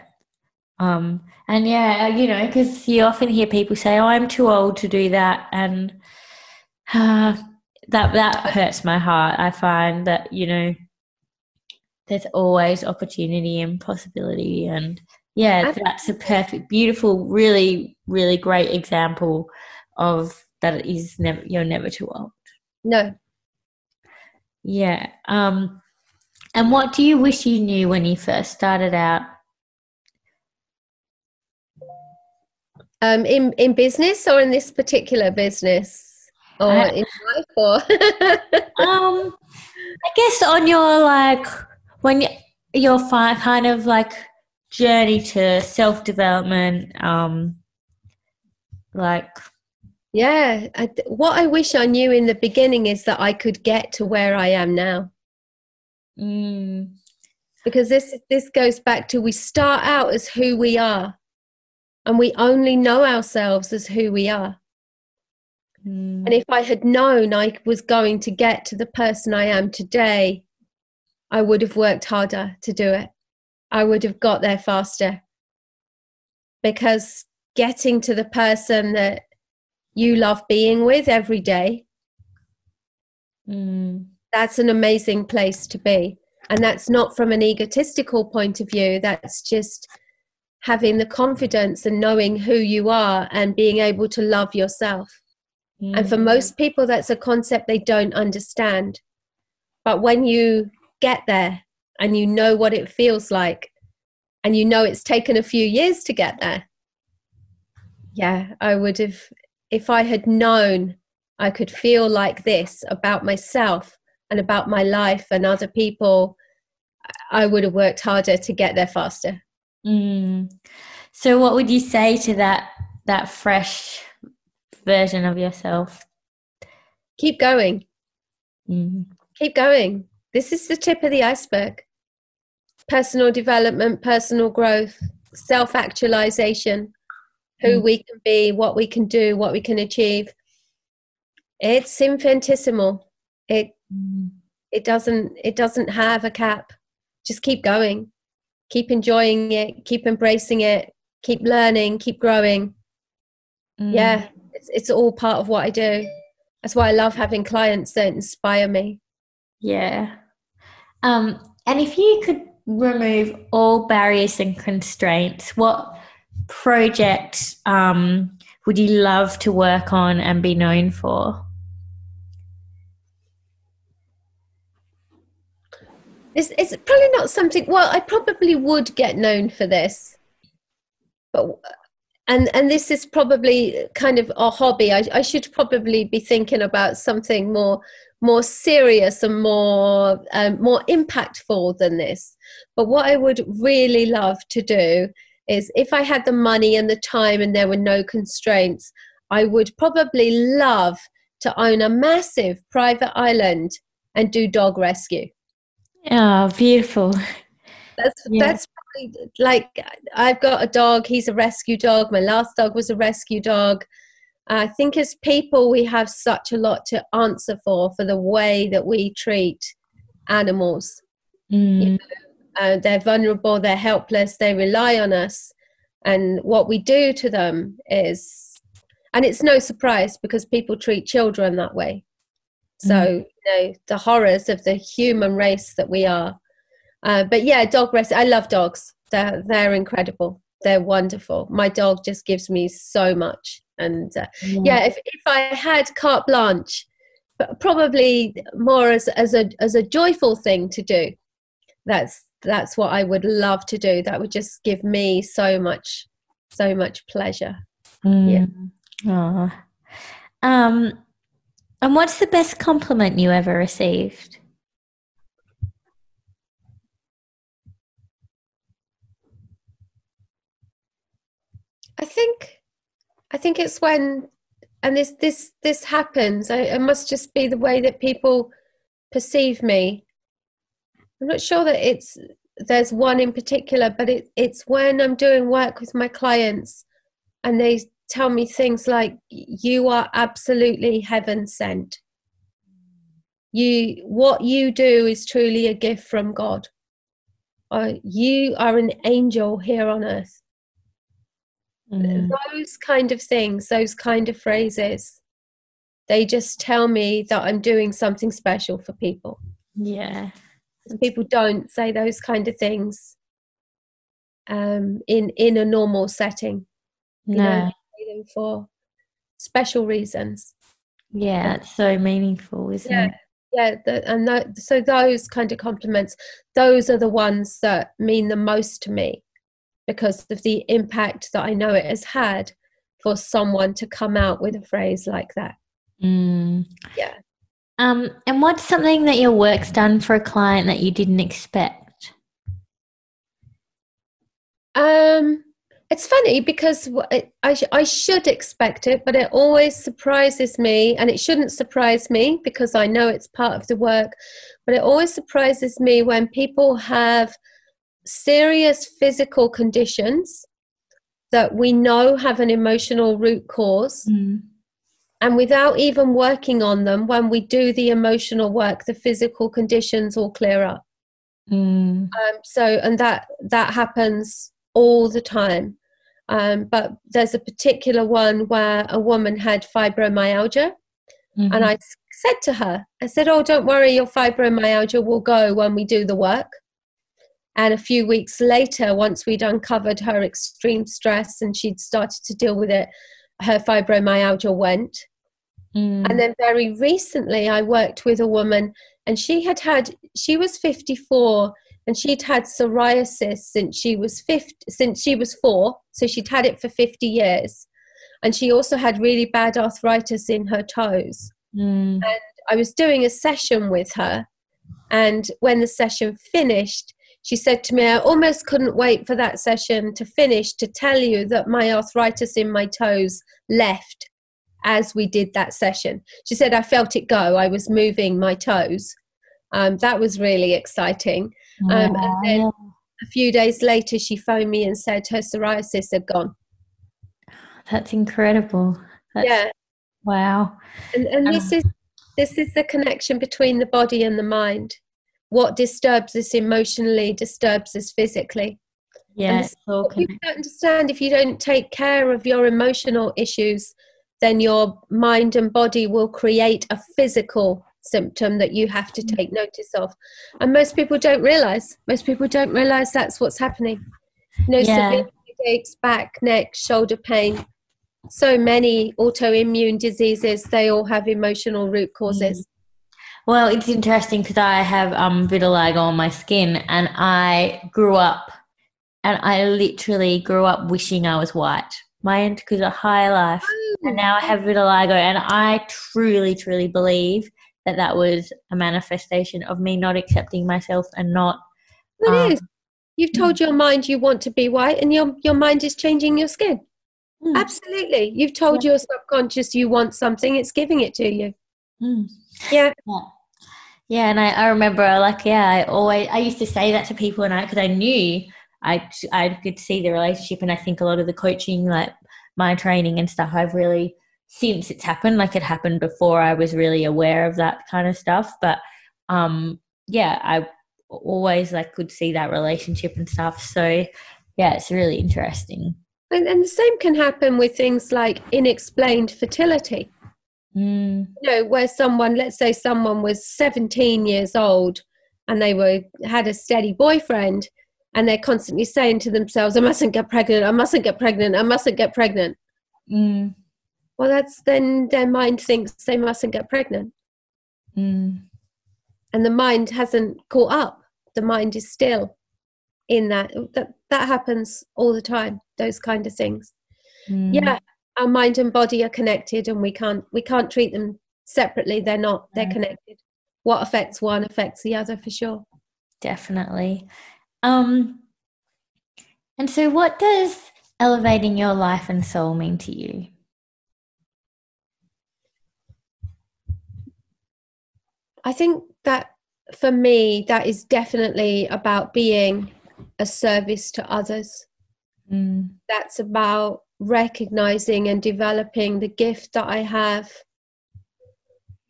Um, and yeah, you know, because you often hear people say, "Oh, I'm too old to do that," and uh, that that hurts my heart. I find that you know, there's always opportunity and possibility, and yeah, that's a perfect, beautiful, really, really great example of that. It is never you're never too old. No. Yeah. Um, and what do you wish you knew when you first started out? Um, in, in business or in this particular business? Or Uh, in life or Um, I guess on your like when y- your fi- kind of like journey to self development, um, like Yeah, I, what I wish I knew in the beginning is that I could get to where I am now. mm, Because this this goes back to we start out as who we are, and we only know ourselves as who we are. Mm, And if I had known I was going to get to the person I am today, I would have worked harder to do it. I would have got there faster. Because getting to the person that you love being with every day, mm, that's an amazing place to be. And that's not from an egotistical point of view, that's just having the confidence and knowing who you are and being able to love yourself. And for mm, most people, that's a concept they don't understand. But when you get there and you know what it feels like, and you know it's taken a few years to get there, yeah, I would have, if I had known I could feel like this about myself and about my life and other people, I would have worked harder to get there faster. mm. So, what would you say to that that fresh version of yourself? Keep going. Mm, keep going. This is the tip of the iceberg. Personal development, personal growth, self actualization, who Mm. we can be, what we can do, what we can achieve. It's infinitesimal. It mm, it doesn't it doesn't have a cap. Just keep going. Keep enjoying it, keep embracing it, keep learning, keep growing. mm. Yeah, it's it's all part of what I do. That's why I love having clients that inspire me. Yeah. Um, and if you could remove all barriers and constraints, what project um, would you love to work on and be known for? It's, it's probably not something. Well, I probably would get known for this, but and and this is probably kind of a hobby. I, I should probably be thinking about something more more serious and more um, more impactful than this. But what I would really love to do is, if I had the money and the time and there were no constraints, I would probably love to own a massive private island and do dog rescue. Oh, beautiful. That's Yeah. that's like I've got a dog. He's a rescue dog. My last dog was a rescue dog. I think as people, we have such a lot to answer for for the way that we treat animals. Mm, Uh, they're vulnerable. They're helpless. They rely on us, and what we do to them is, and it's no surprise because people treat children that way. So Mm. you know the horrors of the human race that we are. Uh, but yeah, dog rescue. I love dogs. They're they're incredible. They're wonderful. My dog just gives me so much. And uh, yeah, if if I had carte blanche, probably more as as a as a joyful thing to do. That's that's what I would love to do. That would just give me so much so much pleasure. Mm. Yeah. Um, and what's the best compliment you ever received? I think I think it's when and this this this happens. I, it must just be the way that people perceive me. I'm not sure that it's there's one in particular, but it, it's when I'm doing work with my clients and they tell me things like, "You are absolutely heaven sent. You what you do is truly a gift from God. Uh, you are an angel here on earth." Mm. Those kind of things, those kind of phrases, they just tell me that I'm doing something special for people. Yeah. People don't say those kind of things um, in in a normal setting. You no. know, them for special reasons. Yeah, it's so meaningful, isn't yeah. it? Yeah, the, and that, so those kind of compliments, those are the ones that mean the most to me because of the impact that I know it has had for someone to come out with a phrase like that. Mm. Yeah. Um, and what's something that your work's done for a client that you didn't expect? Um, it's funny because I, I should expect it, but it always surprises me, and it shouldn't surprise me because I know it's part of the work. But it always surprises me when people have serious physical conditions that we know have an emotional root cause. Mm. And without even working on them, when we do the emotional work, the physical conditions all clear up. Mm. Um, so, and that that happens all the time. Um, but there's a particular one where a woman had fibromyalgia, mm-hmm. and I said to her, I said, "Oh, don't worry, your fibromyalgia will go when we do the work." And a few weeks later, once we'd uncovered her extreme stress and she'd started to deal with it, her fibromyalgia went. Mm. And then very recently, I worked with a woman, and she had had, she was 54 and she'd had psoriasis since she was 50, since she was four. So she'd had it for 50 years. And she also had really bad arthritis in her toes. Mm. And I was doing a session with her. And when the session finished, she said to me, I almost couldn't wait for that session to finish to tell you that my arthritis in my toes left as we did that session. She said, I felt it go. I was moving my toes. Um, that was really exciting. Um, and then a few days later, she phoned me and said her psoriasis had gone. That's incredible. That's, yeah. Wow. And, and um, this is this is the connection between the body and the mind what disturbs us emotionally disturbs us physically. Yeah, you don't understand if you don't take care of your emotional issues, then your mind and body will create a physical symptom that you have to mm. take notice of. And most people don't realize. Most people don't realize that's what's happening. no yeah. severe headaches, back, neck, shoulder pain. So many autoimmune diseases, they all have emotional root causes. Well, it's interesting because I have um, vitiligo on my skin, and I grew up, and I literally grew up wishing I was white. My because of high life, and now I have vitiligo, and I truly, truly believe that that was a manifestation of me not accepting myself and not. It um, is. You've told your mind you want to be white, and your your mind is changing your skin. Mm. Absolutely, you've told yeah. your subconscious you want something; it's giving it to you. Mm. Yeah. yeah. Yeah, and I, I remember like yeah, I always I used to say that to people, and I because I knew I I could see the relationship, and I think a lot of the coaching, like my training and stuff, I've really since it's happened, like it happened before, I was really aware of that kind of stuff, but um, yeah, I always like could see that relationship and stuff. So yeah, it's really interesting. And, and the same can happen with things like inexplained fertility. Mm. You know, where someone, let's say someone was 17 years old and they were had a steady boyfriend and they're constantly saying to themselves, I mustn't get pregnant, I mustn't get pregnant, I mustn't get pregnant. Mm. Well, that's then their mind thinks they mustn't get pregnant. Mm. And the mind hasn't caught up. The mind is still in that. That that happens all the time. Those kind of things. Mm. Yeah, our mind and body are connected, and we can't we can't treat them separately. They're not. They're connected. What affects one affects the other for sure. Definitely. Um, and so, what does elevating your life and soul mean to you? I think that for me, that is definitely about being a service to others. Mm. That's about recognizing and developing the gift that I have,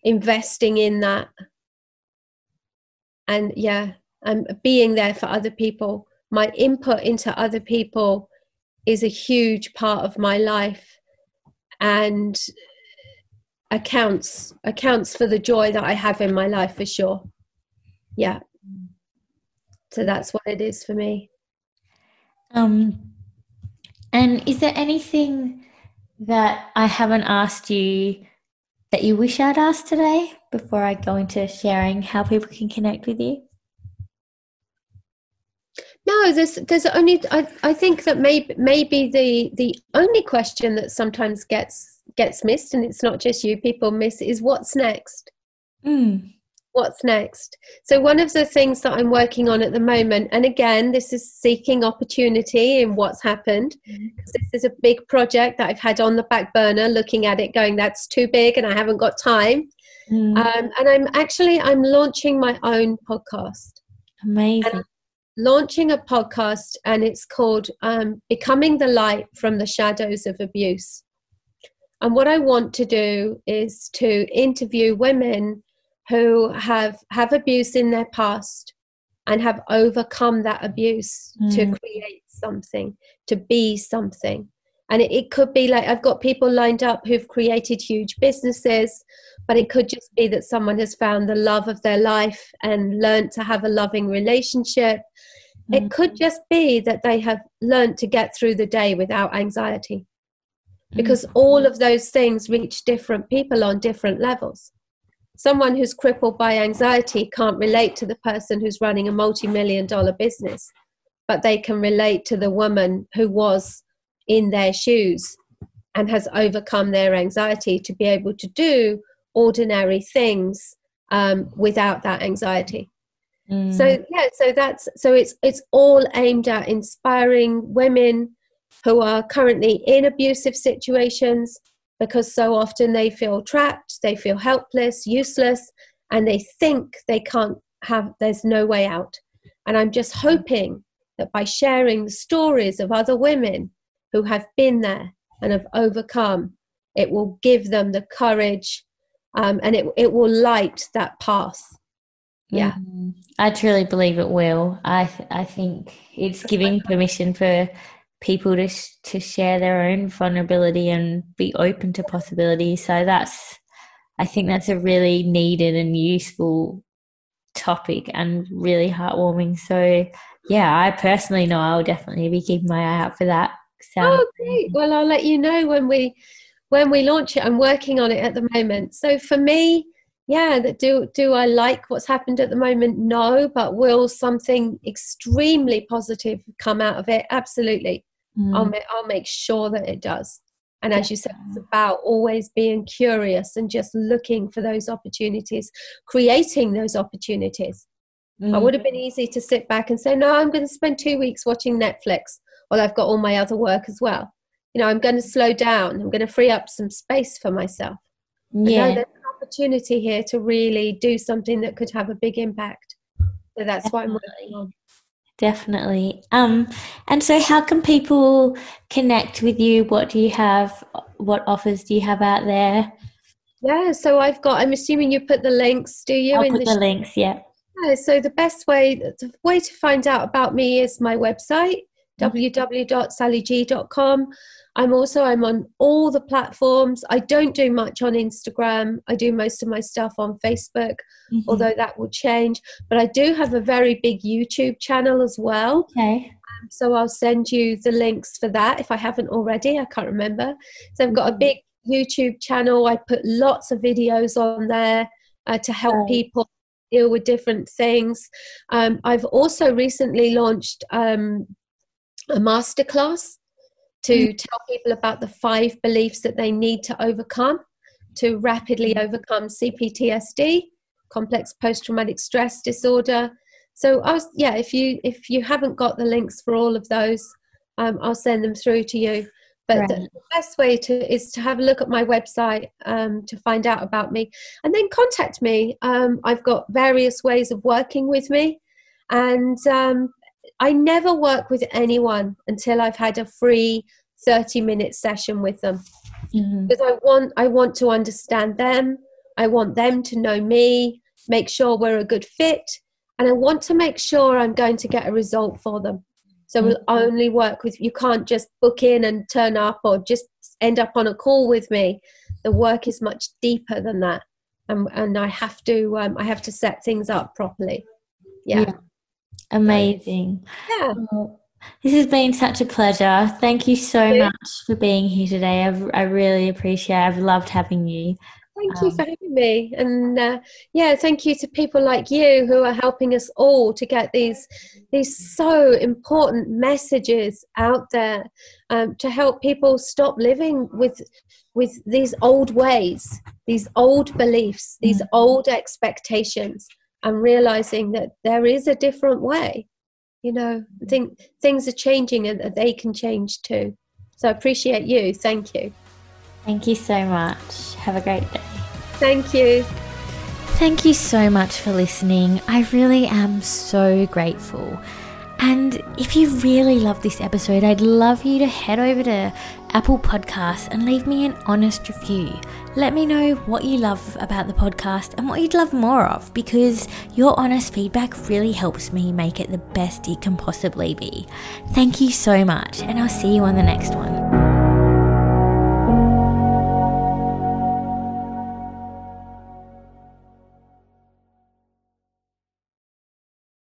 investing in that, and yeah, and being there for other people. My input into other people is a huge part of my life and accounts accounts for the joy that I have in my life for sure. Yeah. So that's what it is for me. Um, and is there anything that I haven't asked you that you wish I'd asked today before I go into sharing how people can connect with you? No, there's there's only I, I think that maybe maybe the the only question that sometimes gets gets missed and it's not just you people miss is what's next. Mm. What's next? So one of the things that I'm working on at the moment, and again, this is seeking opportunity in what's happened. Because this is a big project that I've had on the back burner, looking at it, going, "That's too big, and I haven't got time." Mm. Um, and I'm actually I'm launching my own podcast. Amazing. launching a podcast and it's called um, Becoming the Light from the Shadows of Abuse. And what I want to do is to interview women who have, have abuse in their past and have overcome that abuse to Mm. create something, to be something. And it, it could be like I've got people lined up who've created huge businesses, but it could just be that someone has found the love of their life and learned to have a loving relationship. Mm. It could just be that they have learned to get through the day without anxiety because all of those things reach different people on different levels. Someone who's crippled by anxiety can't relate to the person who's running a multi million dollar business, but they can relate to the woman who was in their shoes and has overcome their anxiety to be able to do ordinary things um, without that anxiety. Mm. So yeah, so that's so it's it's all aimed at inspiring women who are currently in abusive situations because so often they feel trapped, they feel helpless, useless, and they think they can't have there's no way out. And I'm just hoping that by sharing the stories of other women who have been there and have overcome, it will give them the courage um, and it, it will light that path. Yeah. Mm, I truly believe it will. I I think it's giving permission for people to sh- to share their own vulnerability and be open to possibilities. So that's I think that's a really needed and useful topic and really heartwarming. So yeah, I personally know I'll definitely be keeping my eye out for that. Sounds Oh, great. Well, I'll let you know when we when we launch it. I'm working on it at the moment. So for me, yeah, that do do I like what's happened at the moment? No, but will something extremely positive come out of it? Absolutely. Mm, I'll make I'll make sure that it does. And as you said, it's about always being curious and just looking for those opportunities, creating those opportunities. It mm, would have been easy to sit back and say, no, I'm going to spend two weeks watching Netflix while I've got all my other work as well. You know, I'm going to slow down. I'm going to free up some space for myself. Yeah. there's an opportunity here to really do something that could have a big impact. So that's what I'm working on. Definitely. Um, and so how can people connect with you? What do you have? What offers do you have out there? Yeah, so I've got, I'm assuming you put the links, do you? I'll in put the sh- links, yeah. Yeah, so the best way the way to find out about me is my website www.sallyg.com i'm also i'm on all the platforms. I don't do much on instagram. I do most of my stuff on facebook Mhm. although that will change. But i do have a very big youtube channel as well. Okay. so i'll send you the links for that if i haven't already. I can't remember. So i've got a big youtube channel. I put lots of videos on there uh, to help people deal with different things. Um, I've also recently launched um, a masterclass to mm. tell people about the five beliefs that they need to overcome to rapidly mm. overcome CPTSD, complex post-traumatic stress disorder. So I was, yeah, if you if you haven't got the links for all of those, um, I'll send them through to you. But right. the best way to is to have a look at my website um, to find out about me, and then contact me. Um, I've got various ways of working with me, and um, I never work with anyone until I've had a free thirty minute session with them, mm-hmm. because I want I want to understand them. I want them to know me, make sure we're a good fit, and I want to make sure I'm going to get a result for them. So we'll mm-hmm. only work with you can't just book in and turn up or just end up on a call with me. The work is much deeper than that. And, and I have to um, I have to set things up properly. Yeah. yeah. Amazing. Yeah. this has been such a pleasure. Thank you so much for being here today. I've, I really appreciate it. I've loved having you. Thank you um, for having me. And uh, yeah, thank you to people like you who are helping us all to get these these so important messages out there um, to help people stop living with with these old ways, these old beliefs, these mm. old expectations, and realizing that there is a different way. You know, mm-hmm. I think things are changing and that they can change too. So I appreciate you. Thank you. Thank you so much. Have a great day. Thank you. Thank you so much for listening. I really am so grateful. And if you really love this episode, I'd love you to head over to Apple Podcasts and leave me an honest review. Let me know what you love about the podcast and what you'd love more of because your honest feedback really helps me make it the best it can possibly be. Thank you so much, and I'll see you on the next one.